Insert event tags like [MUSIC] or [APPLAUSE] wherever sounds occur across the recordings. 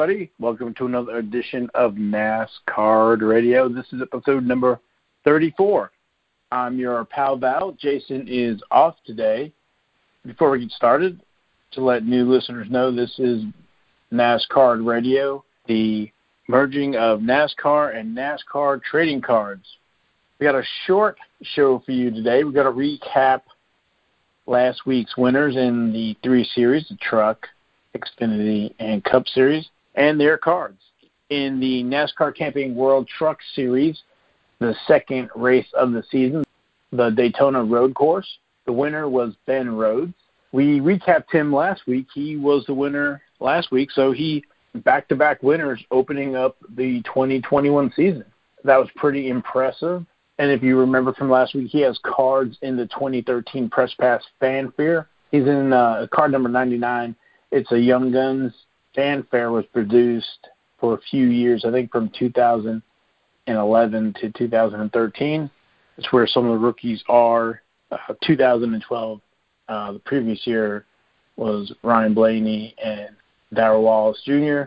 Everybody. Welcome to another edition of NASCAR Radio. This is episode number 34. I'm your pal Val. Jason is off today. Before we get started, to let new listeners know, this is NASCAR Radio, the merging of NASCAR and NASCAR trading cards. We got a short show for you today. We're going to recap last week's winners in the three series the Truck, Xfinity, and Cup Series and their cards. In the NASCAR Camping World Truck Series, the second race of the season, the Daytona Road Course, the winner was Ben Rhodes. We recapped him last week. He was the winner last week, so he back to back winners opening up the 2021 season. That was pretty impressive. And if you remember from last week, he has cards in the 2013 Press Pass Fanfare. He's in uh, card number 99. It's a Young Guns Fanfare was produced for a few years, I think from 2011 to 2013. It's where some of the rookies are. Uh, 2012, uh, the previous year was Ryan Blaney and Darrell Wallace Jr.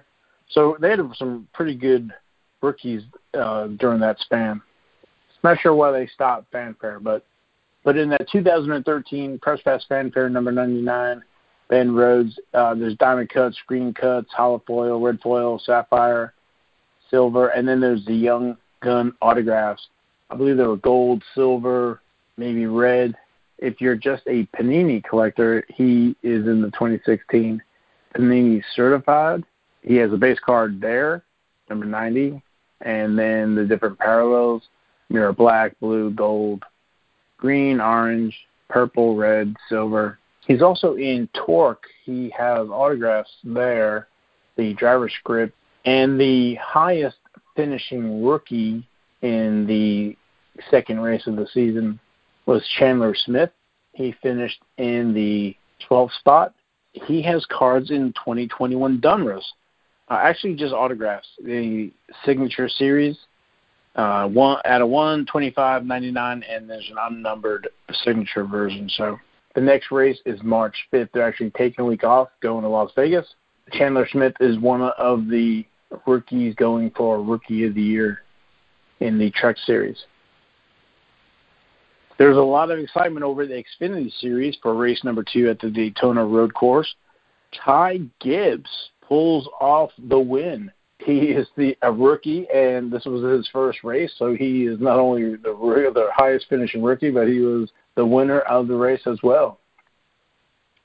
So they had some pretty good rookies uh, during that span. I'm Not sure why they stopped fanfare, but but in that 2013 Press Pass Fanfare number 99, Ben Rhodes, uh, there's diamond cuts, green cuts, holo foil, red foil, sapphire, silver, and then there's the Young Gun autographs. I believe there were gold, silver, maybe red. If you're just a Panini collector, he is in the 2016 Panini certified. He has a base card there, number 90, and then the different parallels mirror black, blue, gold, green, orange, purple, red, silver. He's also in Torque. He has autographs there, the driver script, and the highest finishing rookie in the second race of the season was Chandler Smith. He finished in the 12th spot. He has cards in 2021 Donruss. Uh, actually, just autographs. The signature series uh, one at a one twenty five ninety nine, and there's an unnumbered signature version. So the next race is March fifth. They're actually taking a week off, going to Las Vegas. Chandler Smith is one of the rookies going for Rookie of the Year in the Truck Series. There's a lot of excitement over the Xfinity Series for race number two at the Daytona Road Course. Ty Gibbs pulls off the win he is the a rookie, and this was his first race, so he is not only the the highest finishing rookie, but he was the winner of the race as well.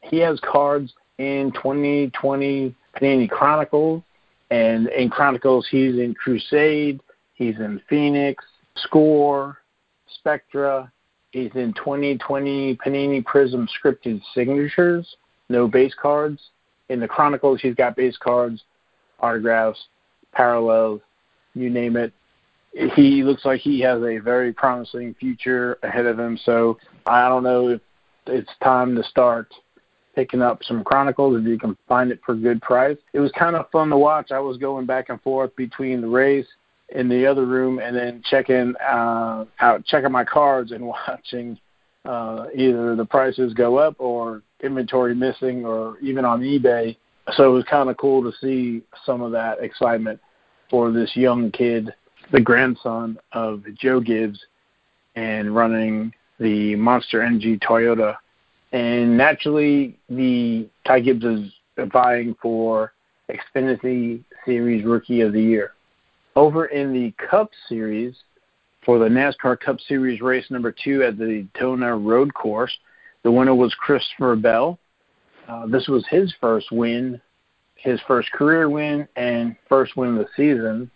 He has cards in 2020 Panini Chronicles, and in Chronicles he's in Crusade, he's in Phoenix, Score, Spectra. He's in 2020 Panini Prism scripted signatures, no base cards. In the Chronicles, he's got base cards, autographs, parallels, you name it. He looks like he has a very promising future ahead of him. So I don't know if it's time to start picking up some Chronicles if you can find it for a good price. It was kind of fun to watch. I was going back and forth between the race in the other room and then checking uh, out checking my cards and [LAUGHS] watching uh, either the prices go up or inventory missing or even on eBay. So it was kind of cool to see some of that excitement for this young kid, the grandson of Joe Gibbs, and running the Monster Energy Toyota. And naturally, the Ty Gibbs is vying for Xfinity Series Rookie of the Year. Over in the Cup Series, for the NASCAR Cup Series race number two at the Daytona Road Course, the winner was Christopher Bell. Uh, this was his first win his first career win and first win of the season.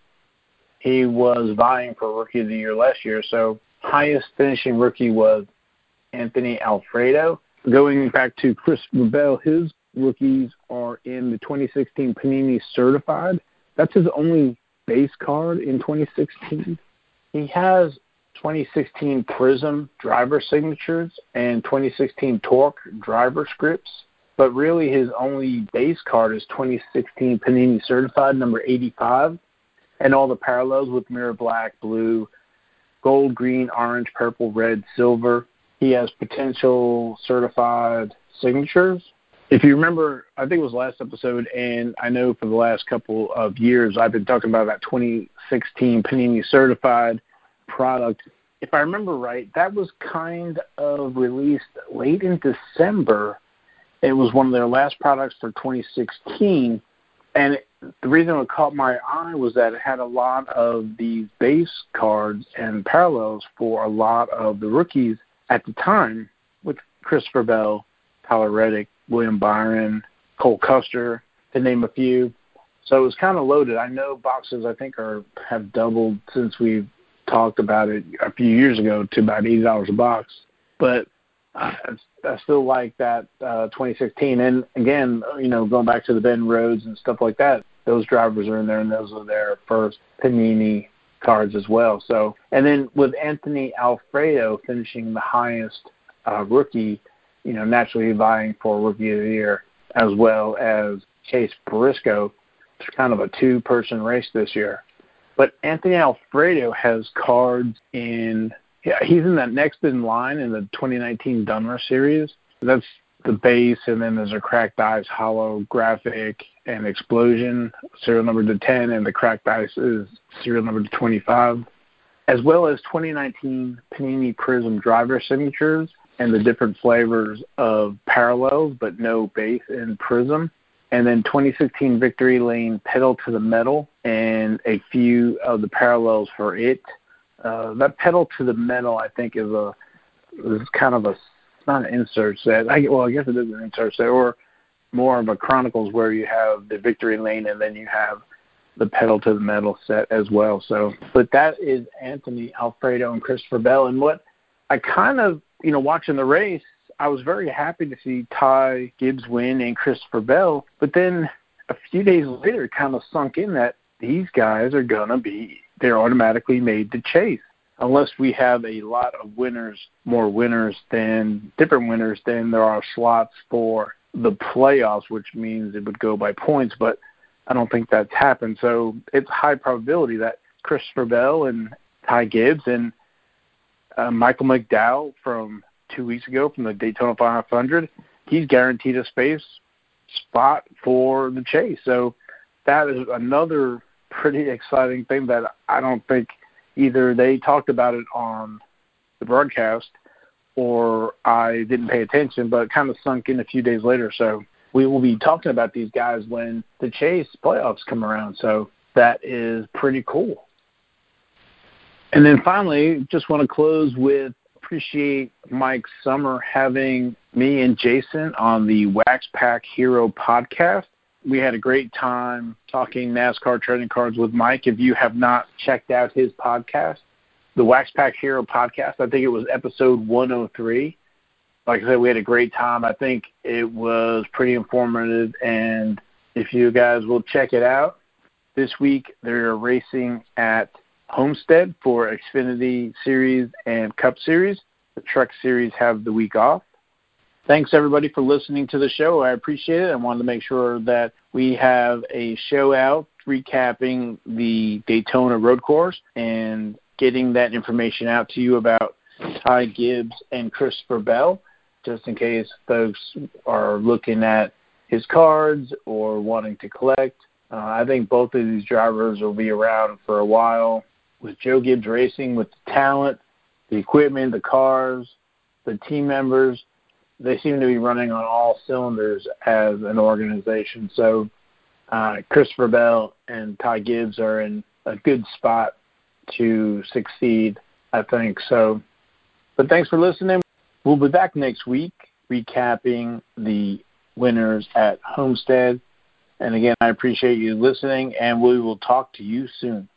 He was vying for Rookie of the Year last year, so highest finishing rookie was Anthony Alfredo. Going back to Chris Bell, his rookies are in the 2016 Panini Certified. That's his only base card in 2016. He has 2016 Prism driver signatures and 2016 Torque driver scripts but really his only base card is 2016 Panini Certified number 85, and all the parallels with mirror black, blue, gold, green, orange, purple, red, silver. He has potential certified signatures, if you remember, I think it was last episode, and I know for the last couple of years I've been talking about that 2016 Panini certified product. If I remember right, that was kind of released late in December. It was one of their last products for 2016, and the reason it caught my eye was that it had a lot of these base cards and parallels for a lot of the rookies at the time, with Christopher Bell, Tyler Reddick, William Byron, Cole Custer, to name a few. So it was kind of loaded. I know boxes I think are have doubled since we've talked about it a few years ago to about eighty dollars a box. But I, I still like that uh, 2016. And again, you know, going back to the Ben Rhodes and stuff like that, those drivers are in there, and those are their first Panini cards as well. So, and then with Anthony Alfredo finishing the highest uh, rookie you know, naturally vying for Rookie of the Year, as well as Chase Briscoe. It's kind of a two-person race this year. But Anthony Alfredo has cards in. Yeah, he's in that next in line in the 2019 Dunmer series. That's the base, and then there's a Cracked Ice Holo Graphic and Explosion, serial number to 10, and the Cracked Ice is serial number to 25, as well as 2019 Panini Prism Driver Signatures and the different flavors of parallels, but no base in Prism. And then 2016 Victory Lane Pedal to the Metal and a few of the parallels for it. Uh, that Pedal to the Metal, I think, is a is kind of a not an insert set. I, well, I guess it is an insert set, or more of a Chronicles where you have the Victory Lane and then you have the pedal to the metal set as well. So, but that is Anthony Alfredo and Christopher Bell. And what I kind of you know, watching the race, I was very happy to see Ty Gibbs win and Christopher Bell. But then a few days later, it kind of sunk in that these guys are going to be, they're automatically made to chase. Unless we have a lot of winners, more winners than different winners than there are slots for the playoffs, which means it would go by points. But I don't think that's happened. So it's high probability that Christopher Bell and Ty Gibbs and uh, Michael McDowell from two weeks ago from the Daytona 500. He's guaranteed a space spot for the chase. So that is another pretty exciting thing that I don't think either they talked about it on the broadcast or I didn't pay attention, but kind of sunk in a few days later. So we will be talking about these guys when the chase playoffs come around. So that is pretty cool. And then finally, just want to close with appreciate Mike Summer having me and Jason on the Wax Pack Hero podcast. We had a great time talking NASCAR trading cards with Mike. If you have not checked out his podcast, the Wax Pack Hero podcast, I think it was episode 103. Like I said, we had a great time. I think it was pretty informative. And if you guys will check it out, this week they're racing at Homestead for Xfinity Series and Cup Series. The Truck Series have the week off. Thanks everybody for listening to the show. I appreciate it. I wanted to make sure that we have a show out recapping the Daytona Road Course and getting that information out to you about Ty Gibbs and Christopher Bell, just in case folks are looking at his cards or wanting to collect. Uh, I think both of these drivers will be around for a while with Joe Gibbs Racing, with the talent, the equipment, the cars, the team members, they seem to be running on all cylinders as an organization. So uh, Christopher Bell and Ty Gibbs are in a good spot to succeed, I think. So, but thanks for listening. We'll be back next week recapping the winners at Homestead. And again, I appreciate you listening, and we will talk to you soon.